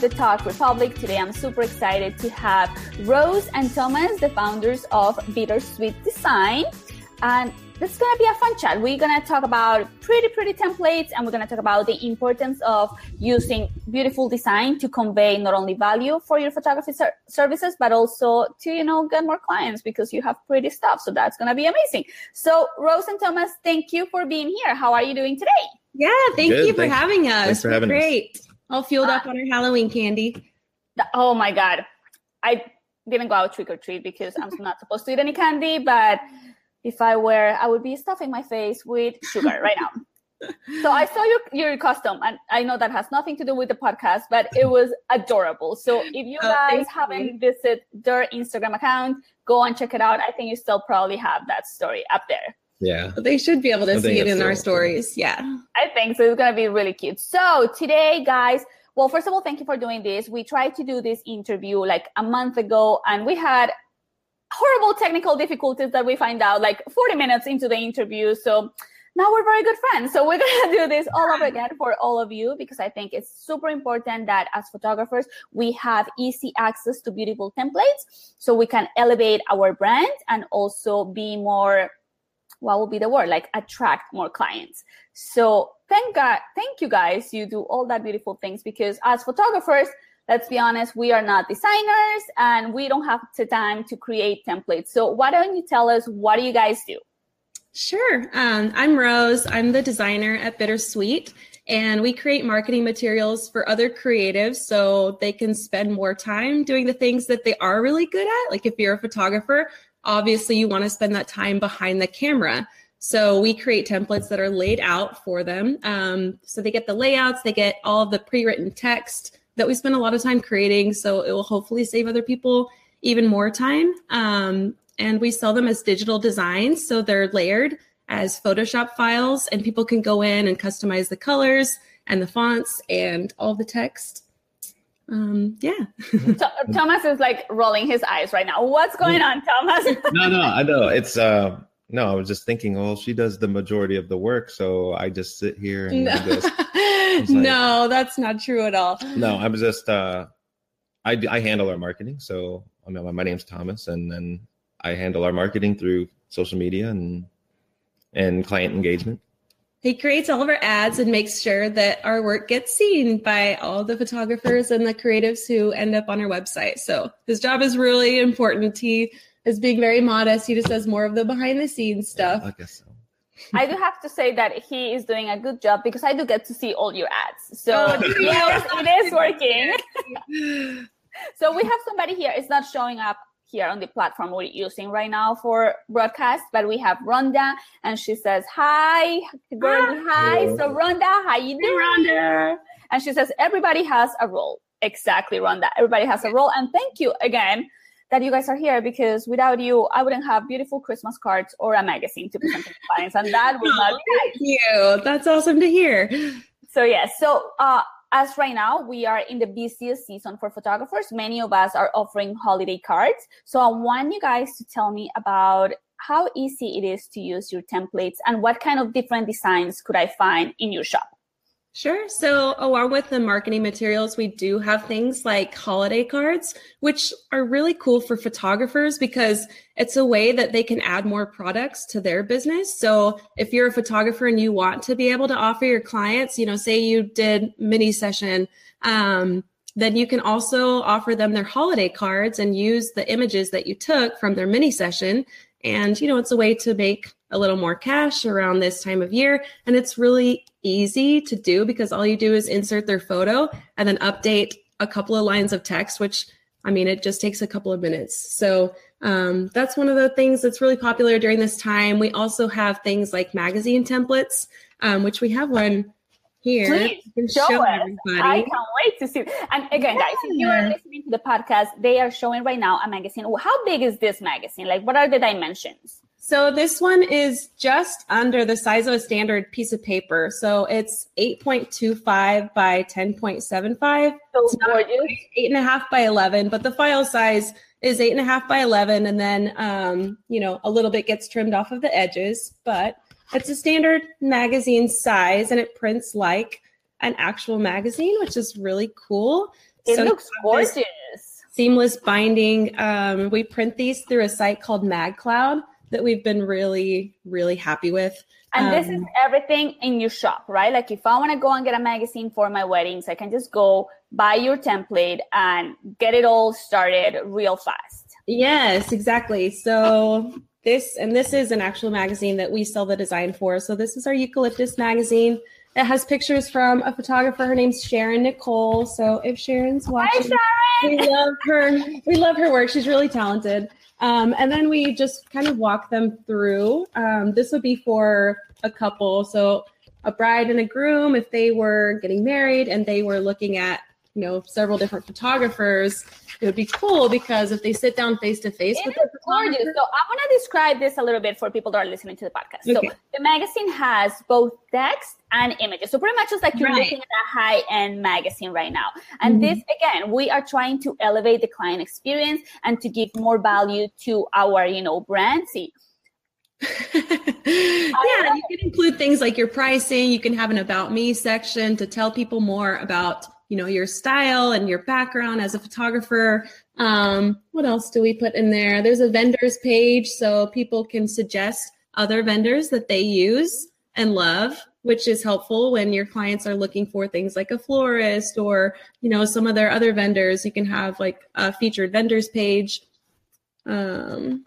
The Talk Republic. Today I'm super excited to have Rose and Thomas, the founders of Bittersweet Design. And this is going to be a fun chat. We're going to talk about pretty, pretty templates and we're going to talk about the importance of using beautiful design to convey not only value for your photography ser- services, but also to, you know, get more clients because you have pretty stuff. So that's going to be amazing. So Rose and Thomas, thank you for being here. How are you doing today? Yeah, thank Good, you for thanks. having us. Thanks for having us. All fueled up uh, on our Halloween candy. Oh my God. I didn't go out trick or treat because I'm not supposed to eat any candy, but if I were, I would be stuffing my face with sugar right now. So I saw your your costume, and I know that has nothing to do with the podcast, but it was adorable. So if you Oh, guys haven't visited their Instagram account, go and check it out. I think you still probably have that story up there. Yeah. But they should be able to I see it it's in our so- stories. Yeah. I think so. It's gonna be really cute. So today, guys, well, first of all, thank you for doing this. We tried to do this interview like a month ago, and we had horrible technical difficulties that we find out like 40 minutes into the interview. So now we're very good friends. So we're gonna do this all over again for all of you because I think it's super important that as photographers we have easy access to beautiful templates so we can elevate our brand and also be more what will be the word like attract more clients so thank god thank you guys you do all that beautiful things because as photographers let's be honest we are not designers and we don't have the time to create templates so why don't you tell us what do you guys do Sure. Um, I'm Rose. I'm the designer at Bittersweet, and we create marketing materials for other creatives so they can spend more time doing the things that they are really good at. Like if you're a photographer, obviously you want to spend that time behind the camera. So we create templates that are laid out for them. Um, so they get the layouts, they get all the pre-written text that we spend a lot of time creating. So it will hopefully save other people even more time. Um, and we sell them as digital designs. So they're layered as Photoshop files, and people can go in and customize the colors and the fonts and all the text. Um, yeah. thomas is like rolling his eyes right now what's going on thomas No, no, I know. It's uh no, I was just thinking, well, she does the majority of the work, so I just sit here and No. do this. like- no, that's not true at all. No, I'm just uh I I handle our marketing. So I mean my name's Thomas and then I handle our marketing through social media and and client engagement. He creates all of our ads and makes sure that our work gets seen by all the photographers and the creatives who end up on our website. So his job is really important. He is being very modest. He just does more of the behind the scenes stuff. I guess so. I do have to say that he is doing a good job because I do get to see all your ads. So Oh, yes, it is working. so we have somebody here. It's not showing up here on the platform we're using right now for broadcast, but we have Rhonda, and she says hi, girl, hi. So Rhonda, how you doing? Rhonda. And she says everybody has a role. Exactly, Rhonda. Everybody has a role, and thank you again that you guys are here because without you, I wouldn't have beautiful Christmas cards or a magazine to present to clients, and that would not be Thank you. That's awesome to hear. so yes, so uh, as right now we are in the busiest season for photographers, many of us are offering holiday cards. So I want you guys to tell me about how easy it is to use your templates and what kind of different designs could I find in your shop. Sure. So, along with the marketing materials, we do have things like holiday cards, which are really cool for photographers because it's a way that they can add more products to their business. So, if you're a photographer and you want to be able to offer your clients, you know, say you did mini session, um, then you can also offer them their holiday cards and use the images that you took from their mini session. And, you know, it's a way to make a little more cash around this time of year. And it's really easy to do because all you do is insert their photo and then update a couple of lines of text, which I mean, it just takes a couple of minutes. So um, that's one of the things that's really popular during this time. We also have things like magazine templates, um, which we have one here. Please show, show us. Everybody. I can't wait to see. And again, guys, if you are listening to the podcast, they are showing right now a magazine. How big is this magazine? Like, what are the dimensions? So this one is just under the size of a standard piece of paper. So it's 8.25 by 10.75. So gorgeous. Eight and a half by 11, but the file size is eight and a half by 11. And then, um, you know, a little bit gets trimmed off of the edges, but it's a standard magazine size and it prints like an actual magazine, which is really cool. It so looks gorgeous. Seamless binding. Um, we print these through a site called MagCloud that we've been really, really happy with. And um, this is um, everything in your shop, right? Like if I want to go and get a magazine for my weddings, I can just go buy your template and get it all started real fast. Yes, exactly. So this and this is an actual magazine that we sell the design for. So this is our eucalyptus magazine. It has pictures from a photographer. Her name's Sharon Nicole. So if Sharon's watching, Hi, Sharon. we love her. We love her work. She's really talented. Um, and then we just kind of walk them through. Um, this would be for a couple. So a bride and a groom, if they were getting married and they were looking at you know several different photographers it would be cool because if they sit down face to face with the gorgeous so i want to describe this a little bit for people that are listening to the podcast okay. so the magazine has both text and images so pretty much just like you're right. looking at a high-end magazine right now and mm-hmm. this again we are trying to elevate the client experience and to give more value to our you know brand see yeah, you can include things like your pricing. You can have an about me section to tell people more about you know your style and your background as a photographer. Um, what else do we put in there? There's a vendors page so people can suggest other vendors that they use and love which is helpful when your clients are looking for things like a florist or you know some of their other vendors. You can have like a featured vendors page. Um,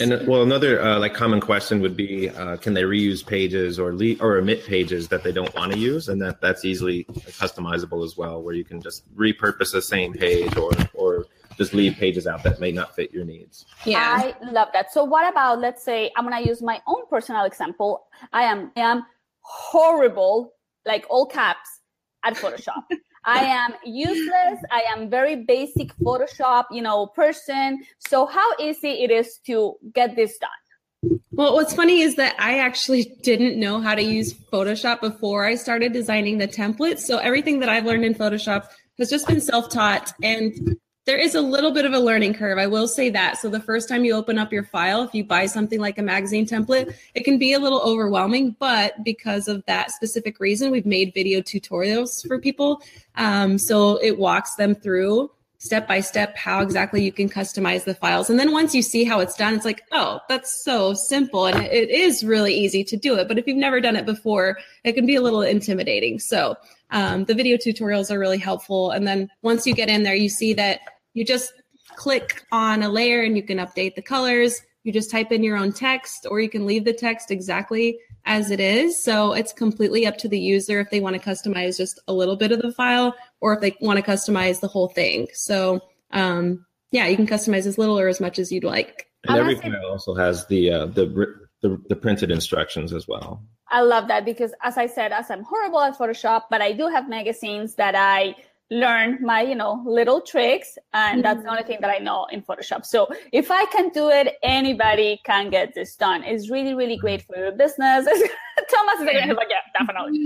and well, another uh, like common question would be, uh, can they reuse pages or le- or omit pages that they don't want to use, and that that's easily customizable as well, where you can just repurpose the same page or or just leave pages out that may not fit your needs. Yeah, I love that. So what about let's say I'm gonna use my own personal example. I am I am horrible, like all caps, at Photoshop. I am useless. I am very basic Photoshop, you know, person. So how easy it is to get this done? Well, what's funny is that I actually didn't know how to use Photoshop before I started designing the templates. So everything that I've learned in Photoshop has just been self-taught and there is a little bit of a learning curve. I will say that. So the first time you open up your file, if you buy something like a magazine template, it can be a little overwhelming. But because of that specific reason, we've made video tutorials for people. Um, so it walks them through step by step how exactly you can customize the files. And then once you see how it's done, it's like, oh, that's so simple. And it is really easy to do it. But if you've never done it before, it can be a little intimidating. So um, the video tutorials are really helpful. And then once you get in there, you see that you just click on a layer and you can update the colors. You just type in your own text, or you can leave the text exactly as it is. So it's completely up to the user if they want to customize just a little bit of the file or if they want to customize the whole thing. So um, yeah, you can customize as little or as much as you'd like. And every file also has the, uh, the the the printed instructions as well. I love that because as I said, as I'm horrible at Photoshop, but I do have magazines that I learn my you know little tricks and mm-hmm. that's the only thing that i know in photoshop. So if i can do it anybody can get this done. It's really really great for your business. Thomas is like, like yeah definitely.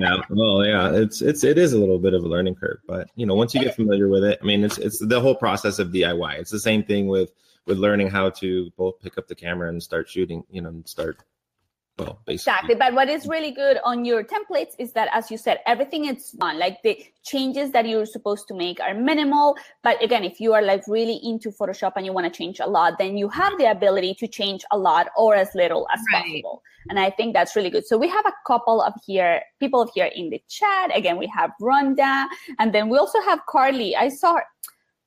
Yeah, well yeah it's it's it is a little bit of a learning curve but you know once you get familiar with it i mean it's it's the whole process of diy it's the same thing with with learning how to both pick up the camera and start shooting you know start well, basically. Exactly. But what is really good on your templates is that, as you said, everything is done. Like the changes that you're supposed to make are minimal. But again, if you are like really into Photoshop and you want to change a lot, then you have the ability to change a lot or as little as right. possible. And I think that's really good. So we have a couple of here people here in the chat. Again, we have Rhonda, and then we also have Carly. I saw her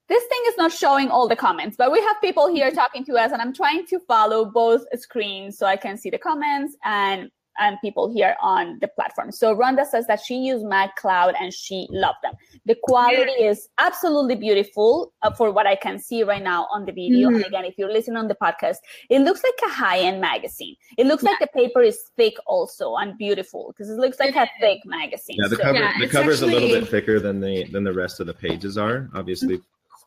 this thing is not showing all the comments, but we have people here talking to us, and I'm trying to follow both screens so I can see the comments and and people here on the platform. So Rhonda says that she used MagCloud and she loved them. The quality yeah. is absolutely beautiful uh, for what I can see right now on the video. Mm-hmm. And again, if you're listening on the podcast, it looks like a high-end magazine. It looks yeah. like the paper is thick also and beautiful because it looks like a thick magazine. Yeah, the so, cover yeah, the cover is actually... a little bit thicker than the than the rest of the pages are. Obviously,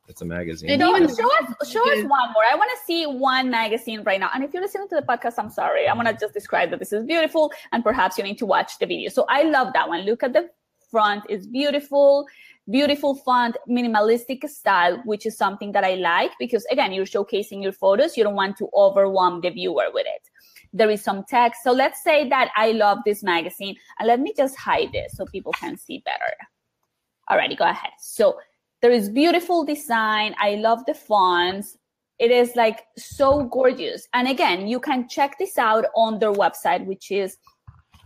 it's a magazine. And even show us show us one more. I want to see one magazine right now. And if you're listening to the podcast, I'm sorry. I want to just describe that this is beautiful, and perhaps you need to watch the video. So I love that one. Look at the front; it's beautiful, beautiful font, minimalistic style, which is something that I like because again, you're showcasing your photos. You don't want to overwhelm the viewer with it. There is some text. So let's say that I love this magazine, and let me just hide this so people can see better. Alrighty, go ahead. So there is beautiful design. I love the fonts. It is like so gorgeous. And again, you can check this out on their website, which is,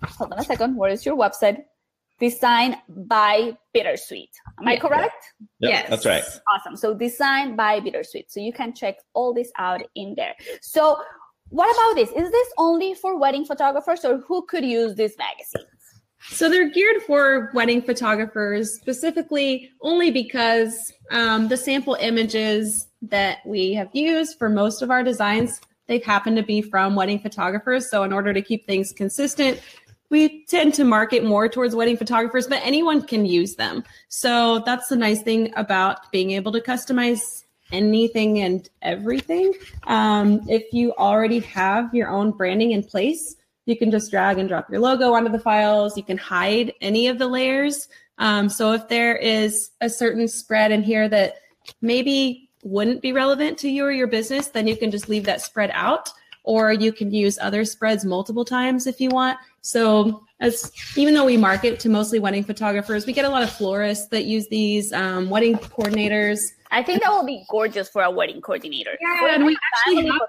hold on a second, where is your website? Design by Bittersweet. Am I correct? Yep, yes. That's right. Awesome. So design by Bittersweet. So you can check all this out in there. So what about this? Is this only for wedding photographers or who could use this magazine? So they're geared for wedding photographers specifically only because um, the sample images that we have used for most of our designs, they've happened to be from wedding photographers. So in order to keep things consistent, we tend to market more towards wedding photographers, but anyone can use them. So that's the nice thing about being able to customize anything and everything. Um, if you already have your own branding in place, you can just drag and drop your logo onto the files. You can hide any of the layers. Um, so if there is a certain spread in here that maybe wouldn't be relevant to you or your business, then you can just leave that spread out, or you can use other spreads multiple times if you want. So as even though we market to mostly wedding photographers, we get a lot of florists that use these um, wedding coordinators. I think that will be gorgeous for a wedding coordinator. Yeah, and we actually have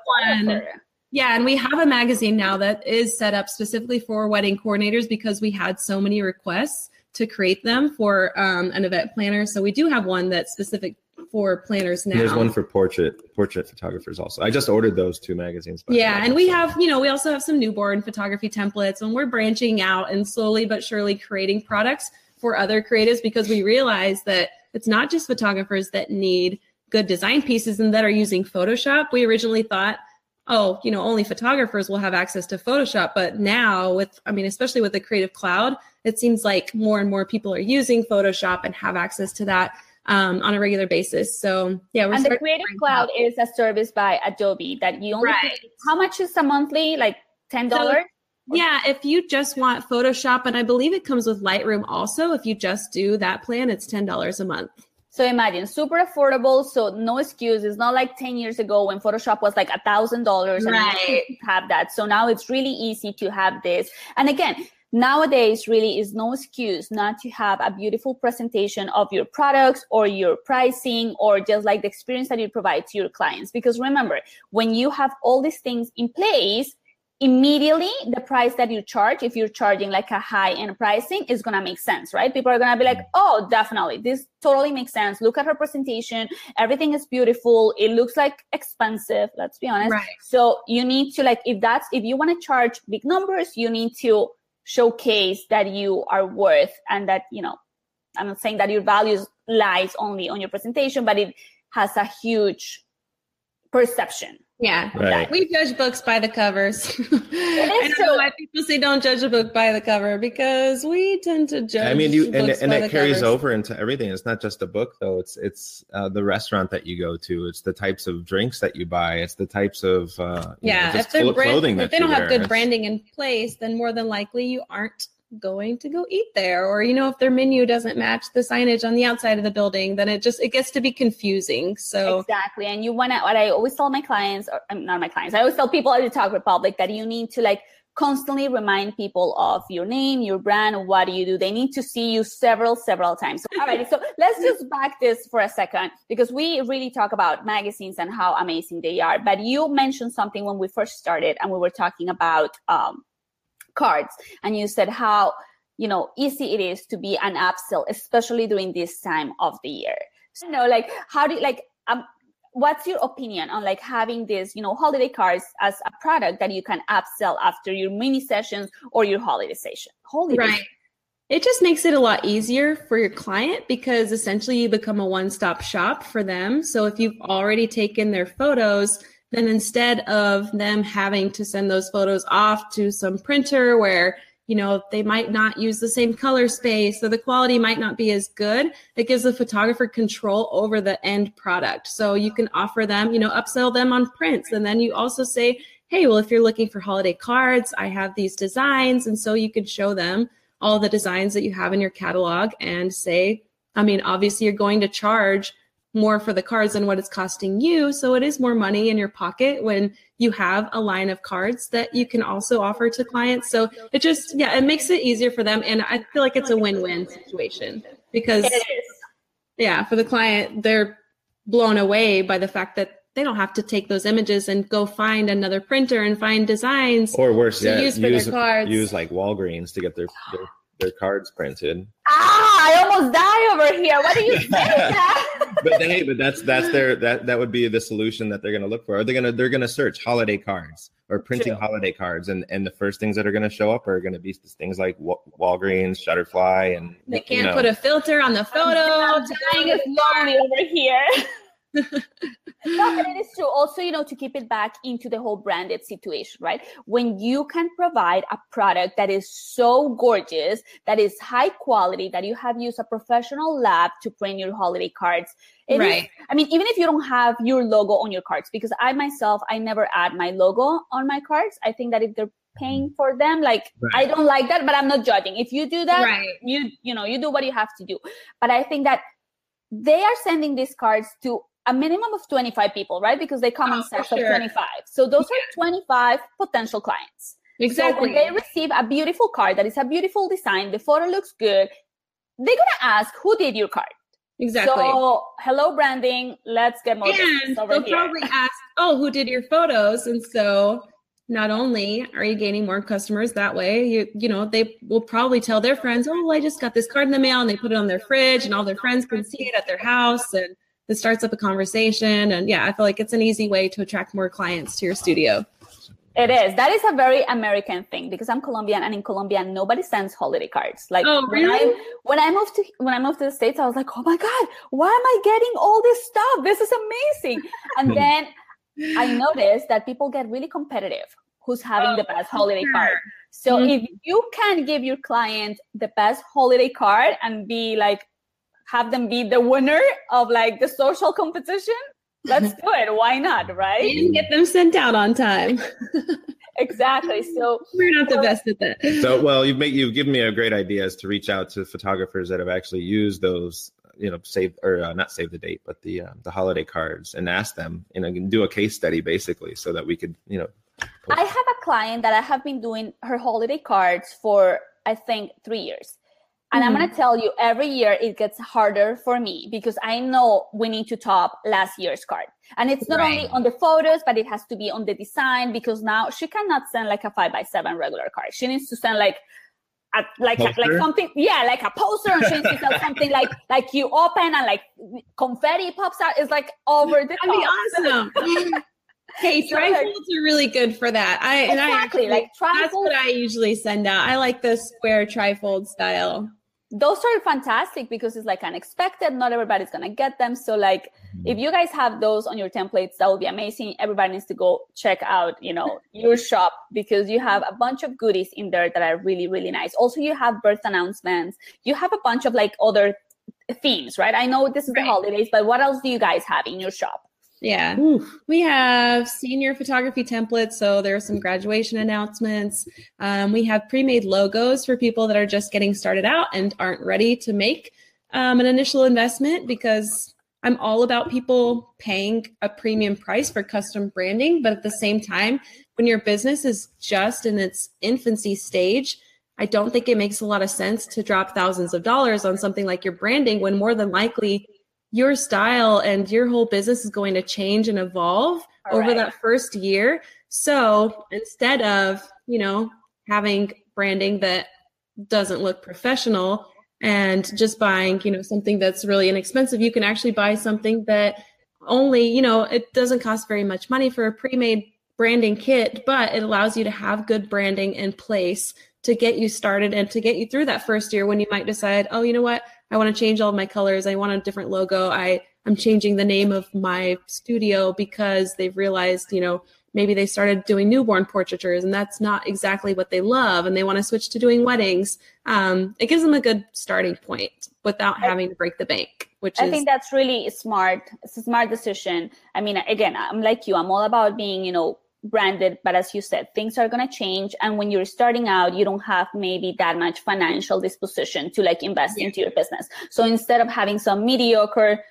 one. Yeah, and we have a magazine now that is set up specifically for wedding coordinators because we had so many requests to create them for um, an event planner. So we do have one that's specific for planners now. There's one for portrait portrait photographers also. I just ordered those two magazines. Yeah, and we have you know we also have some newborn photography templates, and we're branching out and slowly but surely creating products for other creatives because we realize that it's not just photographers that need good design pieces and that are using Photoshop. We originally thought oh, you know, only photographers will have access to Photoshop. But now, with, I mean, especially with the Creative Cloud, it seems like more and more people are using Photoshop and have access to that um, on a regular basis. So, yeah, we're and the Creative Cloud is a service by Adobe that you only right. pay, how much is a monthly? Like ten dollars. So, yeah, if you just want Photoshop, and I believe it comes with Lightroom also. If you just do that plan, it's ten dollars a month. So imagine super affordable, so no excuse. It's not like 10 years ago when Photoshop was like a thousand dollars and right. have that. So now it's really easy to have this. And again, nowadays really is no excuse not to have a beautiful presentation of your products or your pricing or just like the experience that you provide to your clients. Because remember, when you have all these things in place, immediately the price that you charge if you're charging like a high end pricing is going to make sense right? People are going to be like mm-hmm. oh definitely this totally makes sense. Look at her presentation. Everything is beautiful. It looks like expensive let's be honest. Right. so you need to like if that's if you want to charge big numbers you need to showcase that you are worth and that you know i'm not saying that your values lies only on your presentation but it has a huge perception yeah, right. we judge books by the covers. I don't know why people say don't judge a book by the cover because we tend to judge. I mean, you and, and it carries covers. over into everything. It's not just a book though. It's it's uh, the restaurant that you go to. It's the types of drinks that you buy. It's the types of uh, yeah. Know, if, they're brand, clothing if they don't have good branding in place, then more than likely you aren't going to go eat there or you know if their menu doesn't match the signage on the outside of the building then it just it gets to be confusing so exactly and you want to what i always tell my clients or not my clients i always tell people at the talk republic that you need to like constantly remind people of your name, your brand, what do you do. They need to see you several, several times. All right. So let's just back this for a second because we really talk about magazines and how amazing they are. But you mentioned something when we first started and we were talking about um, cards. And you said how, you know, easy it is to be an upsell, especially during this time of the year. So, you know, like how do you, like, um, what's your opinion on like having this you know holiday cards as a product that you can upsell after your mini sessions or your holiday session? Holiday. Right. It just makes it a lot easier for your client because essentially you become a one-stop shop for them. So if you've already taken their photos then instead of them having to send those photos off to some printer where you know, they might not use the same color space or the quality might not be as good. It gives the photographer control over the end product. So you can offer them, you know, upsell them on prints. And then you also say, hey, well, if you're looking for holiday cards, I have these designs. And so you can show them all the designs that you have in your catalog and say, I mean, obviously you're going to charge more for the cards than what it's costing you. So it is more money in your pocket when you have a line of cards that you can also offer to clients. So it just, yeah, it makes it easier for them. And I feel like it's a win win situation because, yeah, for the client, they're blown away by the fact that they don't have to take those images and go find another printer and find designs or worse yeah, use, use, use like Walgreens to get their, their their cards printed. Ah, I almost die over here. What do you say? but hey, but that's that's their that that would be the solution that they're going to look for. Are they going to they're going to search holiday cards or printing True. holiday cards, and and the first things that are going to show up are going to be things like Walgreens, Shutterfly, and they can't you know. put a filter on the photo. I'm dying slowly over here. No, but it is true. Also, you know, to keep it back into the whole branded situation, right? When you can provide a product that is so gorgeous, that is high quality, that you have used a professional lab to print your holiday cards. right. Is, I mean, even if you don't have your logo on your cards, because I myself, I never add my logo on my cards. I think that if they're paying mm. for them like right. i don't like that but i'm not judging if you do that right. you you know you do what you have to do but i think that they are sending these cards to a minimum of 25 people, right? Because they come oh, in sets sure. of 25. So those yeah. are 25 potential clients. Exactly. So they receive a beautiful card that is a beautiful design, the photo looks good, they're gonna ask who did your card. Exactly. So hello branding, let's get more. And they'll here. probably ask, oh, who did your photos? And so not only are you gaining more customers that way, you you know, they will probably tell their friends, oh, well, I just got this card in the mail and they put it on their fridge and all their friends can see it at their house and it starts up a conversation. And yeah, I feel like it's an easy way to attract more clients to your studio. It is. That is a very American thing because I'm Colombian and in Colombia nobody sends holiday cards. Like oh, really? when I when I moved to when I moved to the States, I was like, oh my God, why am I getting all this stuff? This is amazing. And then I noticed that people get really competitive who's having oh, the best holiday sure. card. So mm-hmm. if you can give your client the best holiday card and be like have them be the winner of like the social competition? Let's do it. Why not right? And get them sent out on time. Exactly. So we're not the best at that. So well you've made you've given me a great idea is to reach out to photographers that have actually used those you know save or uh, not save the date but the uh, the holiday cards and ask them you know do a case study basically so that we could you know i have a client that i have been doing her holiday cards for i think three years and mm-hmm. I'm going to tell you, every year it gets harder for me because I know we need to top last year's card. And it's not right. only on the photos, but it has to be on the design because now she cannot send like a five by seven regular card. She needs to send like a, like a, like something, yeah, like a poster. And she needs to something like like you open and like confetti pops out. It's like over the That'd top. be awesome. Hey, trifolds are really good for that. I exactly and I like trifolds. That's what I usually send out. I like the square trifold style those are fantastic because it's like unexpected. Not everybody's gonna get them. So like mm-hmm. if you guys have those on your templates, that would be amazing. Everybody needs to go check out, you know, your shop because you have a bunch of goodies in there that are really, really nice. Also, you have birth announcements. You have a bunch of like other themes, right? I know this is right. the holidays, but what else do you guys have in your shop? Yeah. Oof. We have senior photography templates. So there are some graduation announcements. Um, we have pre made logos for people that are just getting started out and aren't ready to make um, an initial investment because I'm all about people paying a premium price for custom branding. But at the same time, when your business is just in its infancy stage, I don't think it makes a lot of sense to drop thousands of dollars on something like your branding when more than likely your style and your whole business is going to change and evolve All over right. that first year. So instead of, you know, having branding that doesn't look professional and just buying, you know, something that's really inexpensive, you can actually buy something that only, you know, it doesn't cost very much money for a pre-made branding kit, but it allows you to have good branding in place to get you started and to get you through that first year when you might decide, oh, you know what? I want to change all my colors. I want a different logo. I I'm changing the name of my studio because they've realized, you know, maybe they started doing newborn portraitures and that's not exactly what they love and they want to switch to doing weddings. Um, it gives them a good starting point without having to break the bank, which I is, think that's really smart. It's a smart decision. I mean, again, I'm like you, I'm all about being, you know, branded but as you said things are going to change and when you're starting out you don't have maybe that much financial disposition to like invest yeah. into your business so instead of having some mediocre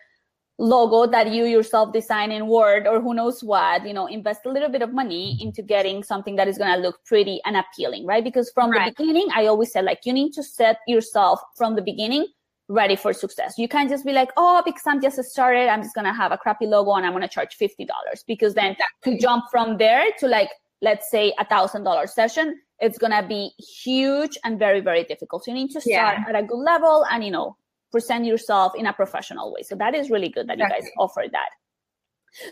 logo that you yourself design in word or who knows what you know invest a little bit of money into getting something that is going to look pretty and appealing right because from right. the beginning i always said like you need to set yourself from the beginning ready for success. You can't just be like, oh, because I'm just started, I'm just gonna have a crappy logo and I'm gonna charge fifty dollars. Because then to jump from there to like, let's say a thousand dollar session, it's gonna be huge and very, very difficult. So you need to start yeah. at a good level and you know, present yourself in a professional way. So that is really good that exactly. you guys offer that.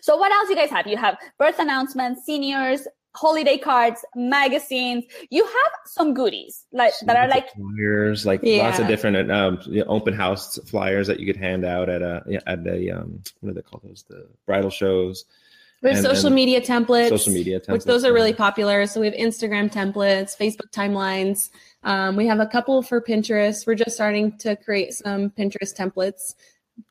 So what else you guys have? You have birth announcements, seniors, holiday cards, magazines. You have some goodies like some that are like flyers, like yeah. lots of different um, open house flyers that you could hand out at a at a um, what do they call those? The bridal shows. We have and, social and media templates. Social media templates. Which those are really popular. So we have Instagram templates, Facebook timelines. Um, we have a couple for Pinterest. We're just starting to create some Pinterest templates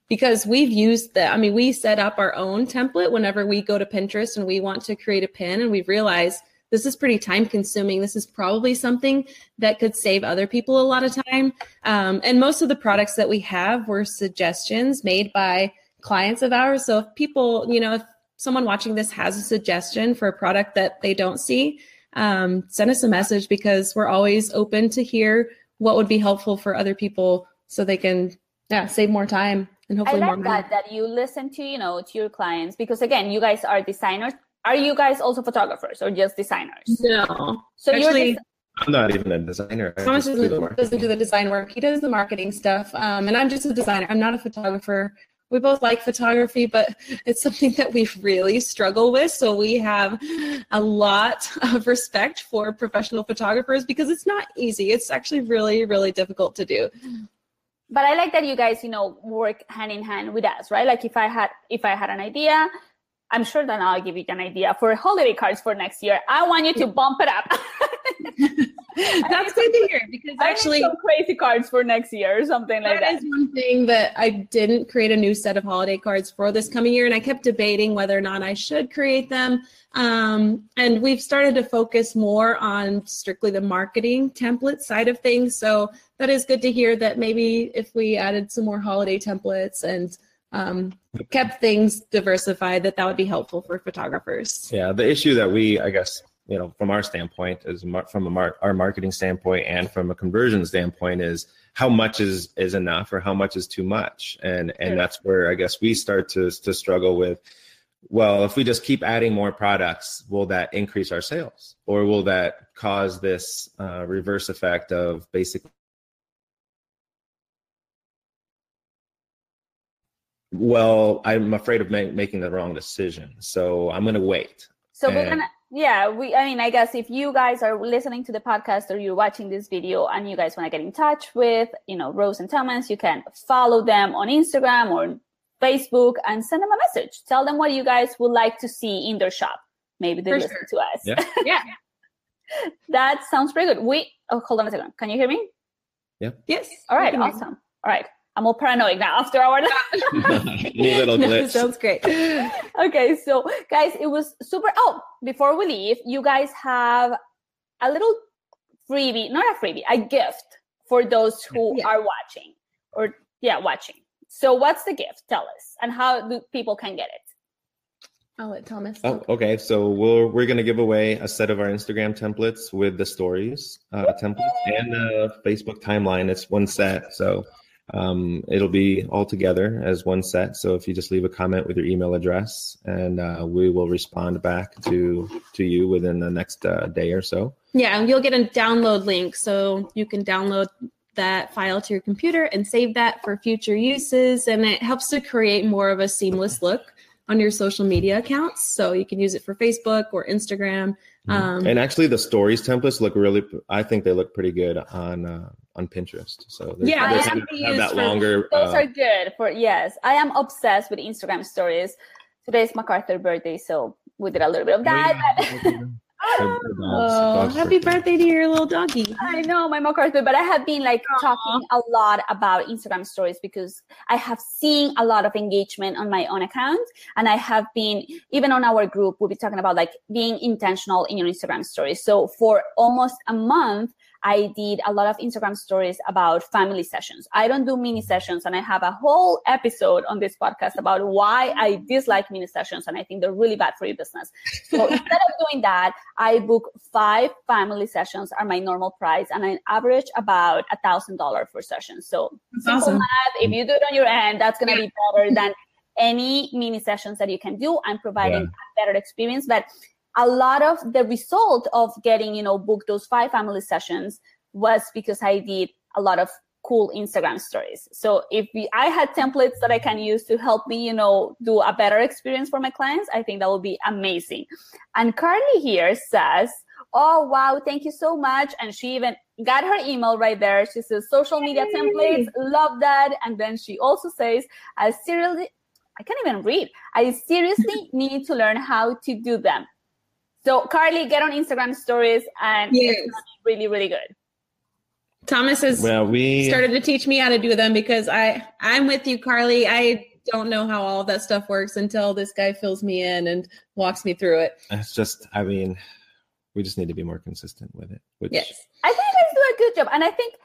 because we've used that. I mean, we set up our own template whenever we go to Pinterest and we want to create a pin, and we've realized this is pretty time consuming. This is probably something that could save other people a lot of time. Um, and most of the products that we have were suggestions made by clients of ours. So if people, you know, if someone watching this has a suggestion for a product that they don't see, um, send us a message because we're always open to hear what would be helpful for other people so they can yeah save more time and hopefully I like more that that you listen to you know to your clients because again you guys are designers are you guys also photographers or just designers no so Actually, you're I'm not even a designer. Thomas doesn't, do doesn't do the design work. He does the marketing stuff. Um, and I'm just a designer. I'm not a photographer. We both like photography, but it's something that we really struggle with. So we have a lot of respect for professional photographers because it's not easy. It's actually really, really difficult to do but I like that you guys, you know, work hand in hand with us, right? Like if I had if I had an idea, I'm sure that I'll give you an idea for holiday cards for next year. I want you to bump it up. That's good to hear because actually some crazy cards for next year or something like that. That is one thing that I didn't create a new set of holiday cards for this coming year, and I kept debating whether or not I should create them. Um, and we've started to focus more on strictly the marketing template side of things. So that is good to hear that maybe if we added some more holiday templates and um, kept things diversified, that that would be helpful for photographers. Yeah, the issue that we, I guess, you know, from our standpoint, is from a mar- our marketing standpoint and from a conversion standpoint, is how much is is enough or how much is too much, and and that's where I guess we start to to struggle with well, if we just keep adding more products, will that increase our sales? Or will that cause this uh, reverse effect of basically? Well, I'm afraid of ma- making the wrong decision. So I'm going to wait. So and- we're going to, yeah, we, I mean, I guess if you guys are listening to the podcast or you're watching this video and you guys want to get in touch with, you know, Rose and Thomas, you can follow them on Instagram or Facebook and send them a message. Tell them what you guys would like to see in their shop. Maybe they For listen sure. to us. Yeah. yeah. that sounds pretty good. We oh hold on a second. Can you hear me? Yeah. Yes. All right. Awesome. All right. I'm all paranoid now after our little glitch. No, sounds great. okay, so guys, it was super. Oh, before we leave, you guys have a little freebie, not a freebie, a gift for those who yeah. are watching or yeah, watching. So what's the gift? Tell us, and how do people can get it? I'll let Thomas. Oh, okay. So we're we're gonna give away a set of our Instagram templates with the stories uh, templates and the Facebook timeline. It's one set, so um, it'll be all together as one set. So if you just leave a comment with your email address, and uh, we will respond back to to you within the next uh, day or so. Yeah, and you'll get a download link, so you can download that file to your computer and save that for future uses, and it helps to create more of a seamless look on your social media accounts. So you can use it for Facebook or Instagram. Um, and actually, the stories templates look really. I think they look pretty good on uh, on Pinterest. So they're- Yeah, they I kind am of have that for- longer. Those uh, are good for yes. I am obsessed with Instagram stories. Today's MacArthur birthday, so we did a little bit of that. They're- they're dogs- oh, dogs happy birthday. birthday to your little doggy. I know my MacArthur, but I have been like talking a lot about Instagram stories because I have seen a lot of engagement on my own account. And I have been, even on our group, we'll be talking about like being intentional in your Instagram stories. So for almost a month, I did a lot of Instagram stories about family sessions. I don't do mini sessions and I have a whole episode on this podcast about why I dislike mini sessions and I think they're really bad for your business. So instead of doing that, I book five family sessions are my normal price and I average about a thousand dollars for session. So awesome. math, if you do it on your end, that's gonna be better than any mini sessions that you can do. I'm providing a better experience, but a lot of the result of getting, you know, booked those five family sessions was because I did a lot of cool Instagram stories. So if we, I had templates that I can use to help me, you know, do a better experience for my clients, I think that would be amazing. And Carly here says, Oh, wow. Thank you so much. And she even got her email right there. She says, social media templates. Love that. And then she also says, I seriously, I can't even read. I seriously need to learn how to do them. So Carly, get on Instagram stories and Yes. it's really, really good. Thomas has well, we started to teach me how to do them because I I'm with you, Carly. I don't know how all of that stuff works until this guy fills me in and walks me through it. It's just, I mean, we just need to be more consistent with it. Which, Yes. I think you guys do a good job. And I think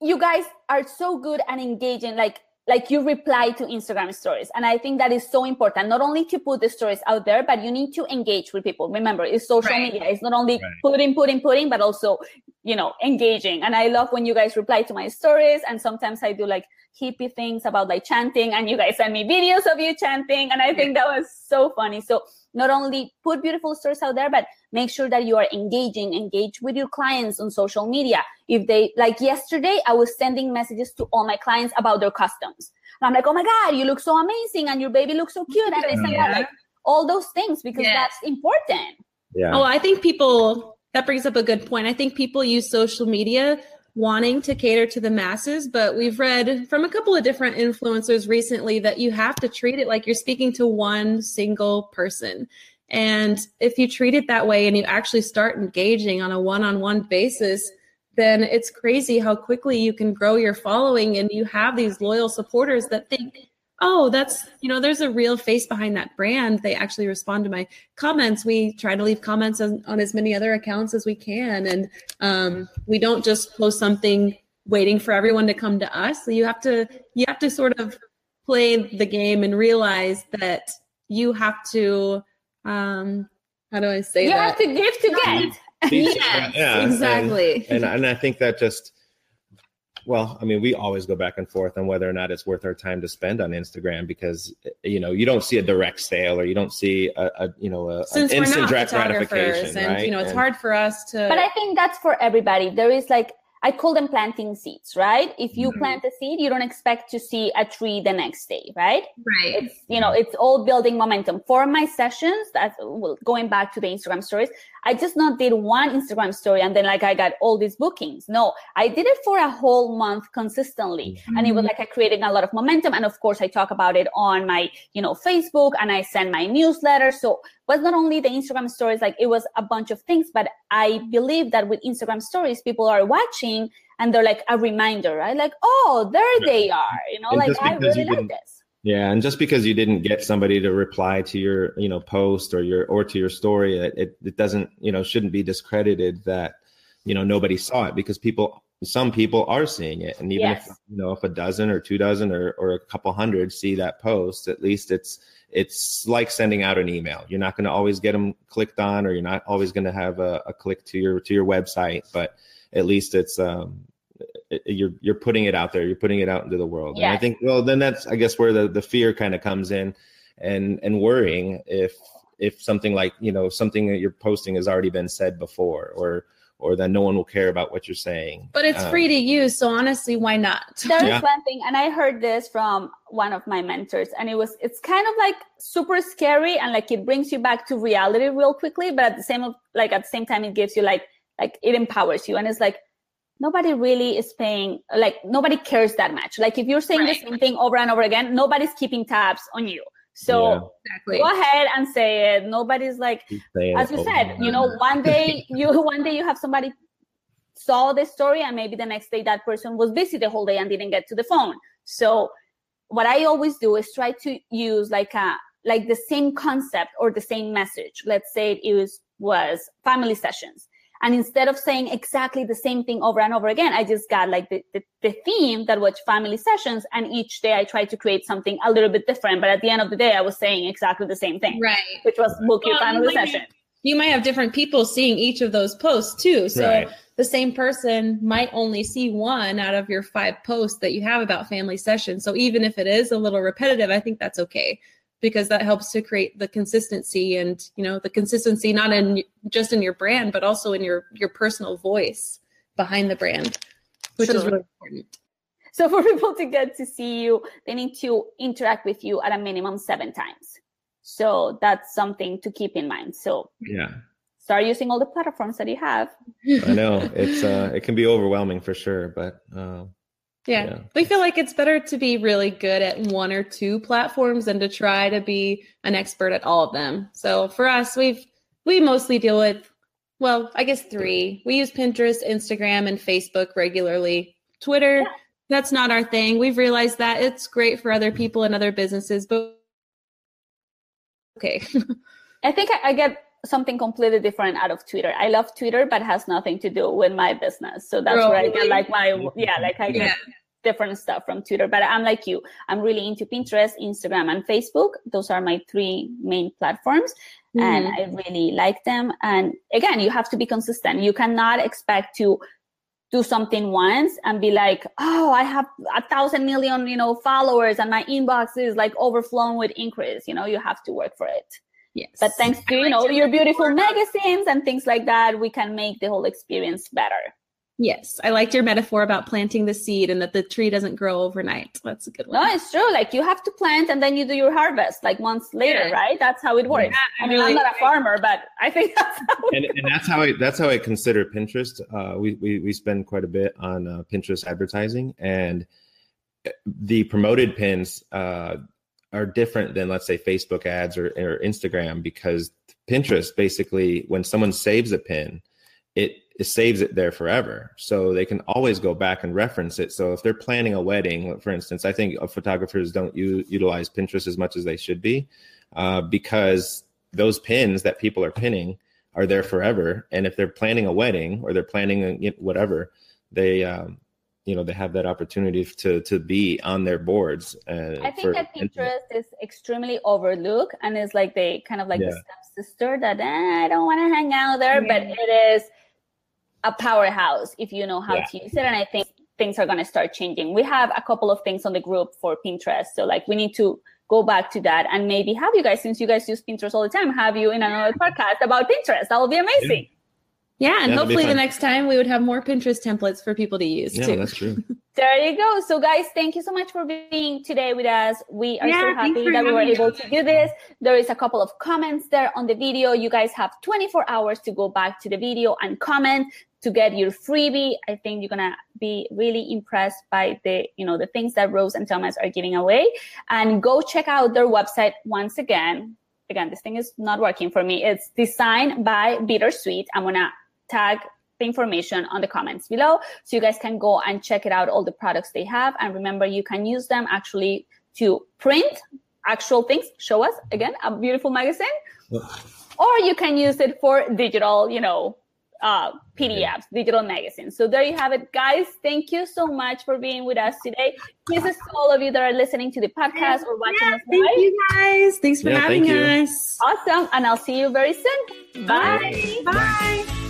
you guys are so good and engaging. Like, like you reply to Instagram stories. And I think that is so important, not only to put the stories out there, but you need to engage with people. Remember, it's social Right. media. It's not only Right. putting, putting, putting, but also, you know, engaging. And I love when you guys reply to my stories. And sometimes I do like hippie things about like chanting and you guys send me videos of you chanting. And I think that was so funny. So not only put beautiful stories out there, but make sure that you are engaging, engage with your clients on social media. If they, like yesterday, I was sending messages to all my clients about their customs. And I'm like, oh my God, you look so amazing and your baby looks so cute. And I send out like all those things because Yes. that's important. yeah. Oh, I think people that brings up a good point. I think people use social media wanting to cater to the masses, but we've read from a couple of different influencers recently that you have to treat it like you're speaking to one single person. And if you treat it that way and you actually start engaging on a one on one basis, then it's crazy how quickly you can grow your following and you have these loyal supporters that think, oh, that's, you know, there's a real face behind that brand. They actually respond to my comments. We try to leave comments on, on as many other accounts as we can. And um, we don't just post something waiting for everyone to come to us. So you have to, you have to sort of play the game and realize that you have to, um, how do I say You that? You have to give to get. These- Yes, and- exactly. And, and I think that just, well, I mean, we always go back and forth on whether or not it's worth our time to spend on Instagram because you know you don't see a direct sale or you don't see a, a you know a, Since an we're instant not direct gratification, and right? you know it's And- hard for us to But I think that's for everybody. There is like, I call them planting seeds, right? If you Mhm. plant a seed, you don't expect to see a tree the next day, right? right. It's you know it's all building momentum. For my sessions that's well, going back to the instagram stories i just not did one instagram story and then like i got all these bookings. No i did it for a whole month consistently. And it was like i created a lot of momentum. And of course i talk about it on my you know facebook and i send my newsletter. So was not only the instagram stories like it was a bunch of things but i believe that with instagram stories people are watching and they're like a reminder right? Like oh there they are you know? And like i really like this. Yeah, and just because you didn't get somebody to reply to your, you know, post or your or to your story, it, it, doesn't, you know, shouldn't be discredited that, you know, nobody saw it because people some people are seeing it. And even Yes. if you know if a dozen or two dozen or, or a couple hundred see that post at least it's it's like sending out an email. You're not going to always get them clicked on or you're not always going to have a, a click to your to your website but at least it's um it- you're you're putting it out there. You're putting it out into the world. And i think well then that's i guess where the the fear kind of comes in and and worrying if if something like you know something that you're posting has already been said before or or that no one will care about what you're saying But it's Um, free to use, so honestly, why not? There is Yeah. one thing, and I heard this from one of my mentors, and it was it's kind of like super scary and like it brings you back to reality real quickly, but at the same like at the same time it gives you like like it empowers you, and it's like nobody really is paying like nobody cares that much. Like if you're saying Right. the same thing over and over again, nobody's keeping tabs on you. So Yeah. Exactly. go ahead and say it. Nobody's like keep saying as you over said, and you know, one day you one day you have somebody saw the story and maybe the next day that person was busy the whole day and didn't get to the phone. So what I always do is try to use like a like the same concept or the same message. Let's say it was was family sessions. And instead of saying exactly the same thing over and over again, I just got like the, the, the theme that was family sessions. And each day I tried to create something a little bit different. But at the end of the day, I was saying exactly the same thing, Right. which was book your Well, family like- session. You might have different people seeing each of those posts too. So Right. the same person might only see one out of your five posts that you have about family sessions. So even if it is a little repetitive, I think that's okay because that helps to create the consistency and you know the consistency not in just in your brand but also in your your personal voice behind the brand which is really important So for people to get to see you, they need to interact with you at a minimum seven times. So that's something to keep in mind. So yeah start using all the platforms that you have. i know it's uh it can be overwhelming for sure but uh Yeah. Yeah. We feel like it's better to be really good at one or two platforms than to try to be an expert at all of them. So for us, we've we mostly deal with well, I guess three. We use Pinterest, Instagram, and Facebook regularly. Twitter, Yeah. that's not our thing. We've realized that it's great for other people and other businesses, but okay. I think I, I get something completely different out of Twitter. I love Twitter, but it has nothing to do with my business. So that's where I get like my yeah, like I get Yeah. different stuff from Twitter. But I'm like you. I'm really into Pinterest, Instagram, and Facebook. Those are my three main platforms. and mm. I really like them. And again, you have to be consistent. You cannot expect to do something once and be like, oh, I have a thousand million, you know, followers and my inbox is like overflowing with inquiries. You know, you have to work for it. Yes. But thanks to, you know, your beautiful magazines and things like that, we can make the whole experience better. Yes. I liked your metaphor about planting the seed and that the tree doesn't grow overnight. That's a good one. No, it's true. Like you have to plant and then you do your harvest like months later, Yeah. right? That's how it works. Yeah, I mean, really- I'm not a farmer, but I think that's how it and, and that's how I that's how I consider Pinterest. Uh, we, we we spend quite a bit on uh, Pinterest advertising, and the promoted pins uh, are different than let's say Facebook ads or, or Instagram because Pinterest basically when someone saves a pin, it, it saves it there forever, so they can always go back and reference it. So if they're planning a wedding, for instance, I think uh, photographers don't u- utilize Pinterest as much as they should be uh, because those pins that people are pinning are there forever. And if they're planning a wedding or they're planning a, whatever, they, um, you know, they have that opportunity to to be on their boards. Uh, I think for- that Pinterest is extremely overlooked and it's like they kind of like the Yeah. stepsister that eh, I don't want to hang out there, but it is a powerhouse if you know how Yeah. to use it. And I think things are going to start changing. We have a couple of things on the group for Pinterest, so like we need to go back to that and maybe have you guys, since you guys use Pinterest all the time, have you in another podcast about Pinterest. That will be amazing. Yeah, and That'd hopefully the next time we would have more Pinterest templates for people to use Yeah, too. that's true. There you go. So, guys, thank you so much for being today with us. We are Yeah, so happy that we were able to do this. There is a couple of comments there on the video. You guys have 24 hours to go back to the video and comment to get your freebie. I think you're gonna be really impressed by the, you know, the things that Rose and Thomas are giving away. And go check out their website once again. Again, this thing is not working for me. It's designed by Bittersweet. I'm gonna tag the information on the comments below so you guys can go and check it out all the products they have and remember you can use them actually to print actual things show us again a beautiful magazine or you can use it for digital you know uh, PDFs, digital magazines. So there you have it, guys. Thank you so much for being with us today. Kisses to all of you that are listening to the podcast or watching Yeah, us thank live. you guys. Thanks for Yeah, having thank us. Awesome. And I'll see you very soon. Bye. Bye.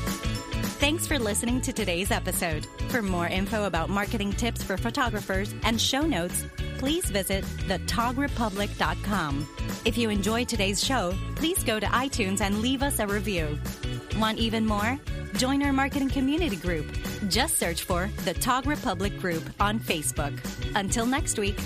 Thanks for listening to today's episode. For more info about marketing tips for photographers and show notes, please visit thetogrepublic.com. If you enjoyed today's show, please go to iTunes and leave us a review. Want even more? Join our marketing community group. Just search for the Tog Republic Group on Facebook. Until next week.